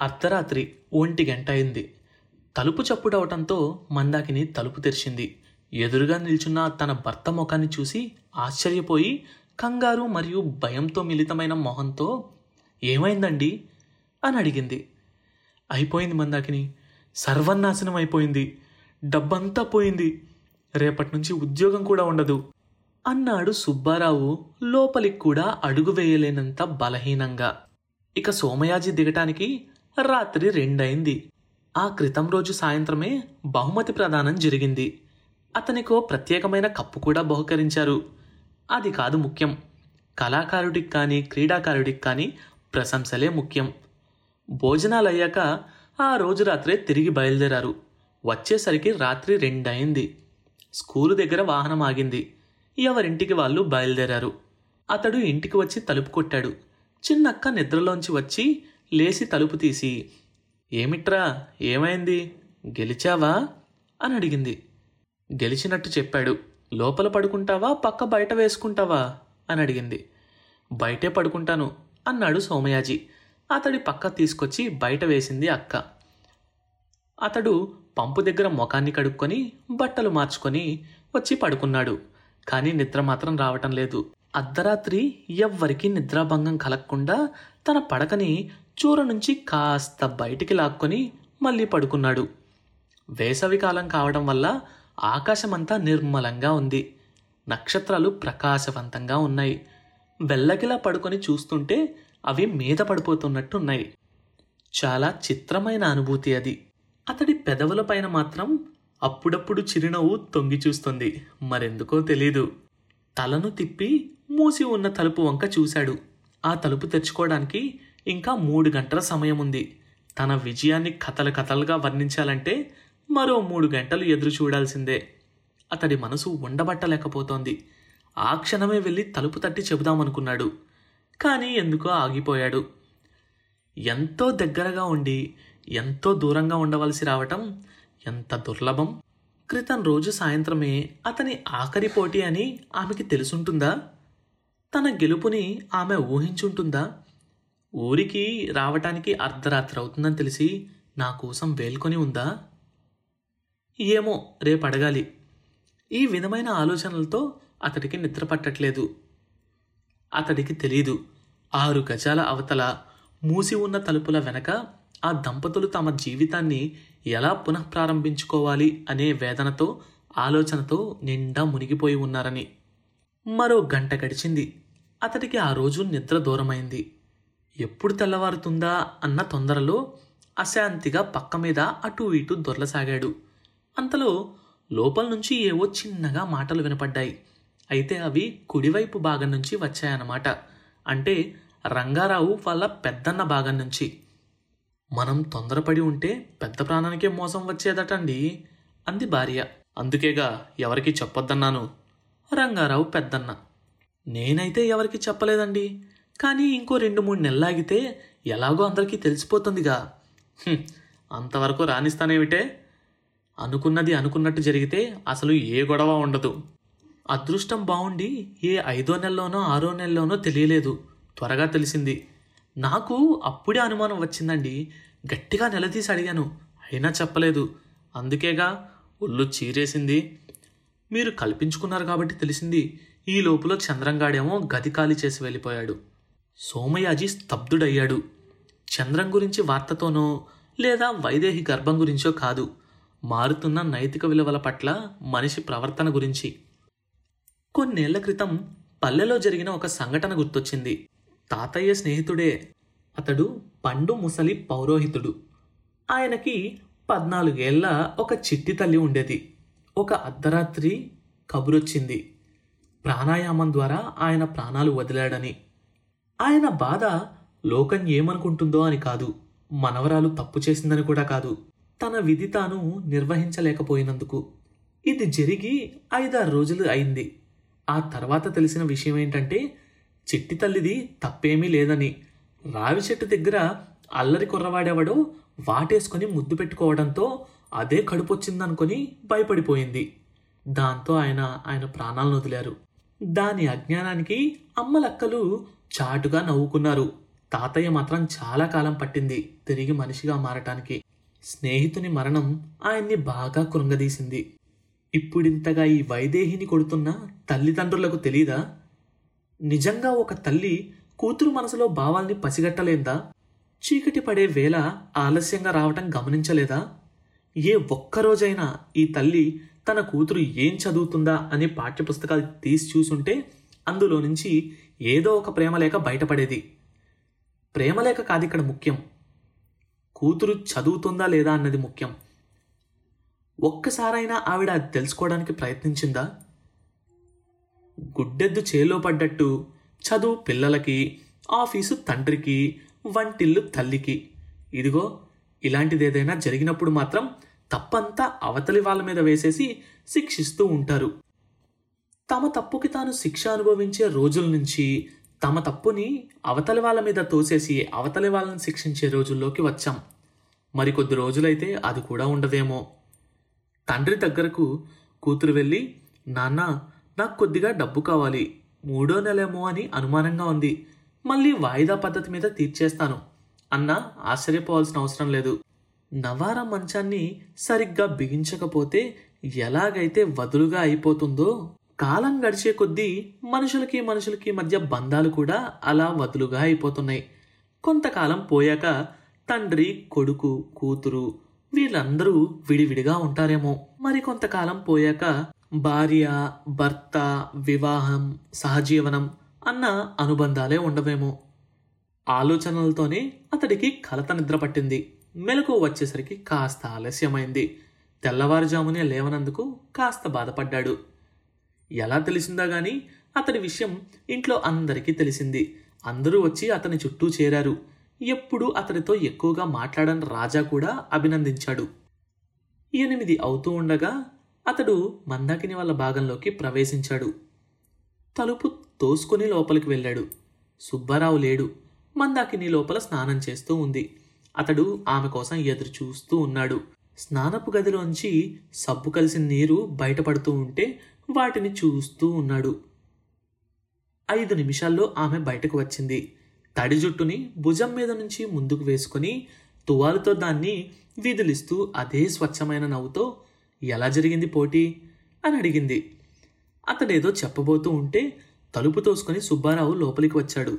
అర్ధరాత్రి ఒంటి గంట అయింది. తలుపు చప్పుడవటంతో మందాకిని తలుపు తెరిచింది. ఎదురుగా నిల్చున్న తన భర్త ముఖాన్ని చూసి ఆశ్చర్యపోయి కంగారు మరియు భయంతో మిళితమైన మొహంతో ఏమైందండి? అని అడిగింది. అయిపోయింది మందాకిని. సర్వనాశనం అయిపోయింది. డబ్బంతా పోయింది. రేపటి నుంచి ఉద్యోగం కూడా ఉండదు. అన్నాడు సుబ్బారావు లోపలికి కూడా అడుగు వేయలేనంత బలహీనంగా. ఇక సోమయాజి దిగటానికి రాత్రి రెండయింది ఆ క్రితం రోజు సాయంత్రమే బహుమతి ప్రదానం జరిగింది. అతనికో ప్రత్యేకమైన కప్పు కూడా బహుకరించారు. అది కాదు ముఖ్యం. కళాకారుడికి కానీ క్రీడాకారుడికి కానీ ప్రశంసలే ముఖ్యం. భోజనాలు అయ్యాక ఆ రోజు రాత్రే తిరిగి బయలుదేరారు. వచ్చేసరికి రాత్రి రెండయింది స్కూలు దగ్గర వాహనం ఆగింది. ఎవరింటికి వాళ్ళు బయలుదేరారు. అతడు ఇంటికి వచ్చి తలుపు కొట్టాడు. చిన్నక్క నిద్రలోంచి వచ్చి లేచి తలుపు తీసి ఏమిట్రా ఏమైంది? గెలిచావా? అని అడిగింది. గెలిచినట్టు చెప్పాడు. లోపల పడుకుంటావా? పక్క బయట వేసుకుంటావా? అని అడిగింది. బయటే పడుకుంటాను అన్నాడు సోమయాజీ. అతడి పక్క తీసుకొచ్చి బయట వేసింది అక్క. అతడు పంపు దగ్గర ముఖాన్ని కడుక్కొని బట్టలు మార్చుకొని వచ్చి పడుకున్నాడు. కానీ నిద్ర మాత్రం రావటం లేదు. అర్ధరాత్రి ఎవ్వరికీ నిద్రాభంగం కలగకుండా తన పడకని చూర నుంచి కాస్త బయటికి లాక్కొని మళ్ళీ పడుకున్నాడు. వేసవికాలం కావడం వల్ల ఆకాశమంతా నిర్మలంగా ఉంది. నక్షత్రాలు ప్రకాశవంతంగా ఉన్నాయి. వెల్లకిలా పడుకొని చూస్తుంటే అవి మీద పడిపోతున్నట్టున్నాయి. చాలా చిత్రమైన అనుభూతి అది. అతడి పెదవుల పైన మాత్రం అప్పుడప్పుడు చిరునవ్వు తొంగి చూస్తుంది. మరెందుకో తెలీదు. తలను తిప్పి మూసి ఉన్న తలుపు వంక చూశాడు. ఆ తలుపు తెరుచుకోవడానికి ఇంకా మూడు గంటల సమయం ఉంది తన విజయాన్ని కథలు కథలుగా వర్ణించాలంటే మరో మూడు గంటలు ఎదురు చూడాల్సిందే. అతడి మనసు ఉండబట్టలేకపోతోంది. ఆ క్షణమే వెళ్ళి తలుపు తట్టి చెబుదామనుకున్నాడు. కానీ ఎందుకో ఆగిపోయాడు. ఎంతో దగ్గరగా ఉండి ఎంతో దూరంగా ఉండవలసి రావటం ఎంత దుర్లభం? క్రితం రోజు సాయంత్రమే అతని ఆఖరి పోటీ అని ఆమెకి తెలుసుంటుందా? తన గెలుపుని ఆమె ఊహించుంటుందా? ఊరికి రావటానికి అర్ధరాత్రి అవుతుందని తెలిసి నా కోసం వేల్కొని ఉందా? ఏమో రేపు అడగాలి. ఈ విధమైన ఆలోచనలతో అతడికి నిద్ర పట్టట్లేదు. అతడికి తెలీదు. ఆరు గజాల అవతల మూసి ఉన్న తలుపుల వెనక ఆ దంపతులు తమ జీవితాన్ని ఎలా పునఃప్రారంభించుకోవాలి అనే వేదనతో ఆలోచనతో నిండా మునిగిపోయి ఉన్నారని. మరో గంట గడిచింది. అతడికి ఆ రోజు నిద్ర దూరమైంది. ఎప్పుడు తెల్లవారుతుందా అన్న తొందరలో అశాంతిగా పక్క మీద అటూ ఇటూ దొర్లసాగాడు. అంతలో లోపల నుంచి ఏవో చిన్నగా మాటలు వినపడ్డాయి. అయితే అవి కుడివైపు భాగం నుంచి వచ్చాయన్నమాట. అంటే రంగారావు వాళ్ళ పెద్దన్న భాగం నుంచి. మనం తొందరపడి ఉంటే పెద్ద ప్రాణానికే మోసం వచ్చేదటండి అంది భార్య. అందుకేగా ఎవరికి చెప్పొద్దన్నాను? రంగారావు పెద్దన్న. నేనైతే ఎవరికి చెప్పలేదండి. కానీ ఇంకో రెండు మూడు నెలలాగితే ఎలాగో అందరికీ తెలిసిపోతుందిగా. అంతవరకు రాణిస్తానేమిటే అనుకున్నది అనుకున్నట్టు జరిగితే అసలు ఏ గొడవ ఉండదు. అదృష్టం బాగుండి ఏ ఐదో నెలలోనో ఆరో నెలలోనో తెలియలేదు. త్వరగా తెలిసింది. నాకు అప్పుడే అనుమానం వచ్చిందండి. గట్టిగా నిలదీసి అడిగాను. అయినా చెప్పలేదు. అందుకేగా ఒళ్ళు చీరేసింది. మీరు కల్పించుకున్నారు కాబట్టి తెలిసింది. ఈ లోపల చంద్రంగాడేమో గది ఖాళీ చేసి వెళ్ళిపోయాడు. సోమయాజీ స్తబ్దుడయ్యాడు. చంద్రం గురించి వార్తతోనో లేదా వైదేహి గర్భం గురించో కాదు. మారుతున్న నైతిక విలువల పట్ల మనిషి ప్రవర్తన గురించి. కొన్నేళ్ళ క్రితం పల్లెలో జరిగిన ఒక సంఘటన గుర్తొచ్చింది. తాతయ్య స్నేహితుడే. అతడు పండు ముసలి పౌరోహితుడు. ఆయనకి పద్నాలుగేళ్ళ ఒక చిట్టి తల్లి ఉండేది. ఒక అర్ధరాత్రి కబురొచ్చింది. ప్రాణాయామం ద్వారా ఆయన ప్రాణాలు వదిలాడని. ఆయన బాధ లోకం ఏమనుకుంటుందో అని కాదు. మనవరాలు తప్పు చేసిందని కూడా కాదు. తన విధి తాను నిర్వహించలేకపోయినందుకు. ఇది జరిగి ఐదారు రోజులు అయింది. ఆ తర్వాత తెలిసిన విషయం ఏంటంటే చిట్టి తల్లిది తప్పేమీ లేదని. రావి చెట్టు దగ్గర అల్లరి కుర్రవాడెవడో వాటేసుకొని ముద్దు పెట్టుకోవడంతో అదే కడుపొచ్చిందనుకొని భయపడిపోయింది. దాంతో ఆయన ఆయన ప్రాణాలను వదిలారు. దాని అజ్ఞానానికి అమ్మలక్కలు చాటుగా నవ్వుకున్నారు. తాతయ్య మాత్రం చాలా కాలం పట్టింది తిరిగి మనిషిగా మారటానికి. స్నేహితుని మరణం ఆయన్ని బాగా కృంగదీసింది. ఇప్పుడింతగా ఈ వైదేహిని కొడుతున్న తల్లిదండ్రులకు తెలీదా? నిజంగా ఒక తల్లి కూతురు మనసులో భావాల్ని పసిగట్టలేందా? చీకటి పడే వేళ ఆలస్యంగా రావటం గమనించలేదా? ఏ ఒక్కరోజైనా ఈ తల్లి తన కూతురు ఏం చదువుతుందా అనే పాఠ్యపుస్తకాలు తీసి చూసుంటే అందులో నుంచి ఏదో ఒక ప్రేమలేఖ బయటపడేది. ప్రేమలేఖ కాదు ఇక్కడ ముఖ్యం. కూతురు చదువుతుందా లేదా అన్నది ముఖ్యం. ఒక్కసారైనా ఆవిడ అది తెలుసుకోవడానికి ప్రయత్నించిందా? గుడ్డెద్దు చేలో పడ్డట్టు. చదువు పిల్లలకి ఆఫీసు తండ్రికి వంటిల్లు తల్లికి. ఇదిగో ఇలాంటిదేదైనా జరిగినప్పుడు మాత్రం తప్పంతా అవతలి వాళ్ళ మీద వేసేసి శిక్షిస్తూ ఉంటారు. తమ తప్పుకి తాను శిక్ష అనుభవించే రోజుల నుంచి తమ తప్పుని అవతలి వాళ్ళ మీద తోసేసి అవతలి వాళ్ళని శిక్షించే రోజుల్లోకి వచ్చాం. మరికొద్ది రోజులైతే అది కూడా ఉండదేమో. తండ్రి దగ్గరకు కూతురు వెళ్ళి నాన్న నాకు కొద్దిగా డబ్బు కావాలి. మూడో నెలేమో అని అనుమానంగా ఉంది. మళ్ళీ వాయిదా పద్ధతి మీద తీర్చేస్తాను. అన్న ఆశ్చర్యపోవాల్సిన అవసరం లేదు. నవారా మంచాన్ని సరిగ్గా బిగించకపోతే ఎలాగైతే వదులుగా అయిపోతుందో కాలం గడిచే కొద్దీ మనుషులకి మనుషులకి మధ్య బంధాలు కూడా అలా వదులుగా అయిపోతున్నాయి. కొంతకాలం పోయాక తండ్రి కొడుకు కూతురు వీళ్ళందరూ విడివిడిగా ఉంటారేమో. మరి కొంతకాలం పోయాక భార్య భర్త వివాహం సహజీవనం అన్న అనుబంధాలే ఉండవేమో. ఆలోచనలతోనే అతడికి కలత నిద్ర పట్టింది. మెలకు వచ్చేసరికి కాస్త ఆలస్యమైంది. తెల్లవారుజామునే లేవనందుకు కాస్త బాధపడ్డాడు. ఎలా తెలిసిందా గాని అతడి విషయం ఇంట్లో అందరికీ తెలిసింది. అందరూ వచ్చి అతని చుట్టూ చేరారు. ఎప్పుడు అతడితో ఎక్కువగా మాట్లాడని రాజా కూడా అభినందించాడు. ఎనిమిది అవుతూ ఉండగా అతడు మందాకిని వాళ్ళ భాగంలోకి ప్రవేశించాడు. తలుపు తోసుకుని లోపలికి వెళ్ళాడు. సుబ్బారావు లేడు. మందాకిని లోపల స్నానం చేస్తూ ఉంది. అతడు ఆమె కోసం ఎదురు చూస్తూ ఉన్నాడు. స్నానపు గదిలోంచి సబ్బు కలిసిన నీరు బయటపడుతూ ఉంటే వాటిని చూస్తూ ఉన్నాడు. ఐదు నిమిషాల్లో ఆమె బయటకు వచ్చింది. తడి జుట్టుని భుజం మీద నుంచి ముందుకు వేసుకొని తువాలుతో దాన్ని విదిలిస్తూ అదే స్వచ్ఛమైన నవ్వుతో ఎలా జరిగింది పోటీ? అని అడిగింది. అతడేదో చెప్పబోతూ ఉంటే తలుపు తోసుకొని సుబ్బారావు లోపలికి వచ్చాడు.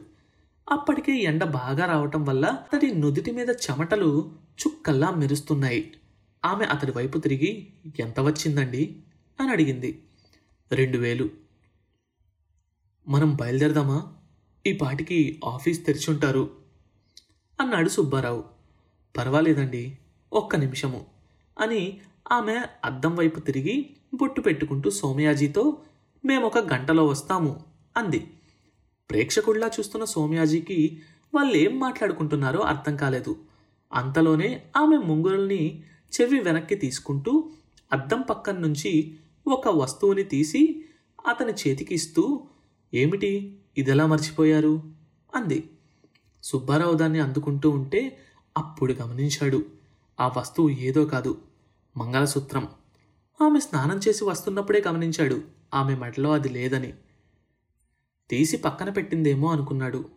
అప్పటికే ఎండ బాగా రావటం వల్ల అతడి నుదుటి మీద చెమటలు చుక్కల్లా మెరుస్తున్నాయి. ఆమె అతడి వైపు తిరిగి ఎంత వచ్చిందండి? అని అడిగింది. రెండు వేలు. మనం బయలుదేరదామా? ఈ పాటికి ఆఫీస్ తెరిచుంటారు. అన్నాడు సుబ్బారావు. పర్వాలేదండి ఒక్క నిమిషము అని ఆమె అద్దం వైపు తిరిగి బొట్టు పెట్టుకుంటూ సోమయాజీతో మేమొక గంటలో వస్తాము అంది. ప్రేక్షకుడిలా చూస్తున్న సోమయాజీకి వాళ్ళేం మాట్లాడుకుంటున్నారో అర్థం కాలేదు. అంతలోనే ఆమె ముంగురుల్ని చెవి వెనక్కి తీసుకుంటూ అద్దం పక్కన నుంచి ఒక వస్తువుని తీసి అతని చేతికి ఇస్తూ ఏమిటి? ఇదెలా మర్చిపోయారు? అంది. సుబ్బారావు దాన్ని అందుకుంటూ ఉంటే అప్పుడు గమనించాడు. ఆ వస్తువు ఏదో కాదు. మంగళసూత్రం. ఆమె స్నానం చేసి వస్తున్నప్పుడే గమనించాడు. ఆమె మెడలో అది లేదని. తీసి పక్కన పెట్టిందేమో అనుకున్నాడు.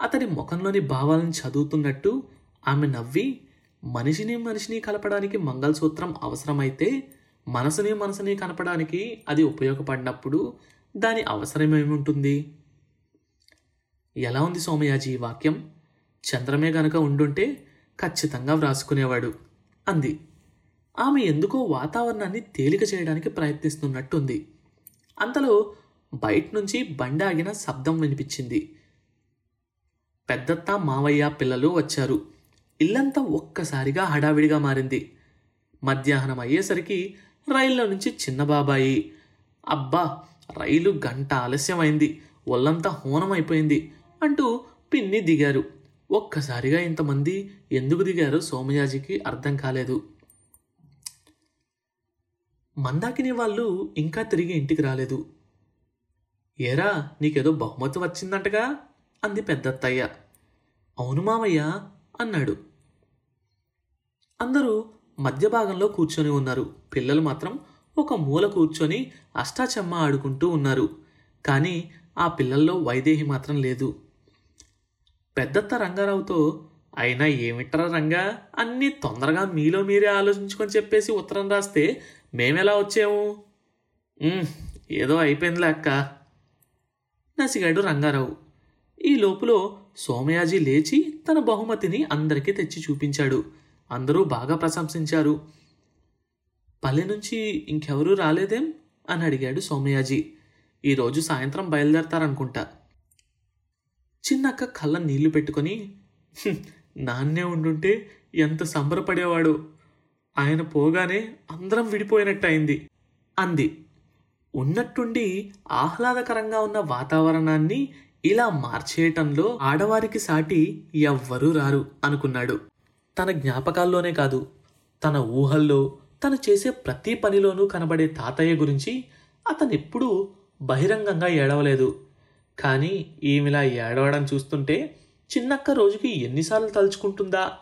అతని ముఖంలోని భావాలను చదువుతున్నట్టు ఆమె నవ్వి మనిషిని మనిషిని కలపడానికి మంగళసూత్రం అవసరమైతే మనసుని మనసుని కలపడానికి అది ఉపయోగపడినప్పుడు దాని అవసరమేముంటుంది? ఎలా ఉంది సోమయాజీ ఈ వాక్యం? చంద్రమే గనక ఉండుంటే ఖచ్చితంగా వ్రాసుకునేవాడు అంది. ఆమె ఎందుకో వాతావరణాన్ని తేలిక చేయడానికి ప్రయత్నిస్తున్నట్టుంది. అంతలో బయట నుంచి బండాగిన శబ్దం వినిపించింది. పెద్దత్త మావయ్య పిల్లలు వచ్చారు. ఇల్లంతా ఒక్కసారిగా హడావిడిగా మారింది. మధ్యాహ్నం అయ్యేసరికి రైల్లో నుంచి చిన్న బాబాయి అబ్బా రైలు గంట ఆలస్యమైంది ఒళ్ళంతా హోనం అయిపోయింది అంటూ పిన్ని దిగారు. ఒక్కసారిగా ఇంతమంది ఎందుకు దిగారో సోమయాజికి అర్థం కాలేదు. మందాకిని వాళ్ళు ఇంకా తిరిగి ఇంటికి రాలేదు. ఏరా నీకేదో బహుమతి వచ్చిందంటగా? అంది పెద్దత్తయ్య. అవును మామయ్య అన్నాడు. అందరూ మధ్య భాగంలో కూర్చొని ఉన్నారు. పిల్లలు మాత్రం ఒక మూల కూర్చొని అష్టాచెమ్మ ఆడుకుంటూ ఉన్నారు. కానీ ఆ పిల్లల్లో వైదేహి మాత్రం లేదు. పెద్దత్త రంగారావుతో అయినా ఏమిట్రా రంగా? అన్నీ తొందరగా మీలో మీరే ఆలోచించుకొని చెప్పేసి ఉత్తరం రాస్తే మేమెలా వచ్చాము? ఏదో అయిపోయిందిలే అక్క. నసిగాడు రంగారావు. ఈ లోపులో సోమయాజీ లేచి తన బహుమతిని అందరికీ తెచ్చి చూపించాడు. అందరూ బాగా ప్రశంసించారు. పల్లె నుంచి ఇంకెవరూ రాలేదేం? అని అడిగాడు సోమయాజీ. ఈరోజు సాయంత్రం బయలుదేరతారనుకుంటా. చిన్నక్క కళ్ళ నీళ్ళు పెట్టుకొని నాన్నే ఉండుంటే ఎంత సంబరపడేవాడు. ఆయన పోగానే అందరం విడిపోయినట్టు అయింది అంది. ఉన్నట్టుండి ఆహ్లాదకరంగా ఉన్న వాతావరణాన్ని ఇలా మార్చేయటంలో ఆడవారికి సాటి ఎవ్వరూ రారు అనుకున్నాడు. తన జ్ఞాపకాల్లోనే కాదు తన ఊహల్లో తను చేసే ప్రతి పనిలోనూ కనబడే తాతయ్య గురించి అతనెప్పుడూ బహిరంగంగా ఏడవలేదు. కానీ ఈమెలా ఏడవడం చూస్తుంటే చిన్నక్క రోజుకి ఎన్నిసార్లు తలుచుకుంటుందా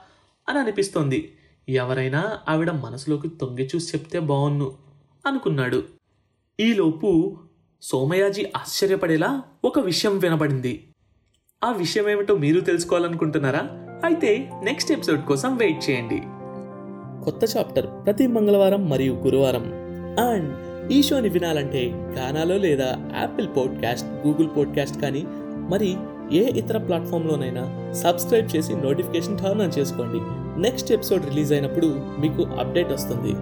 అని అనిపిస్తోంది. ఎవరైనా ఆవిడ మనసులోకి తొంగి చూసి చెప్తే బావున్ను అనుకున్నాడు. ఈలోపు సోమయాజీ ఆశ్చర్యపడేలా ఒక విషయం వినబడింది. ఆ విషయం ఏమిటో మీరు తెలుసుకోవాలనుకుంటున్నారా? అయితే నెక్స్ట్ ఎపిసోడ్ కోసం వెయిట్ చేయండి. కొత్త చాప్టర్ ప్రతి మంగళవారం మరియు గురువారం. అండ్ ఈ షోని వినాలంటే గానాలో లేదా యాపిల్ పాడ్కాస్ట్ గూగుల్ పాడ్కాస్ట్ కానీ మరి ఏ ఇతర ప్లాట్ఫామ్లోనైనా సబ్స్క్రైబ్ చేసి నోటిఫికేషన్ టర్న్ ఆన్ చేసుకోండి. నెక్స్ట్ ఎపిసోడ్ రిలీజ్ అయినప్పుడు మీకు అప్డేట్ వస్తుంది.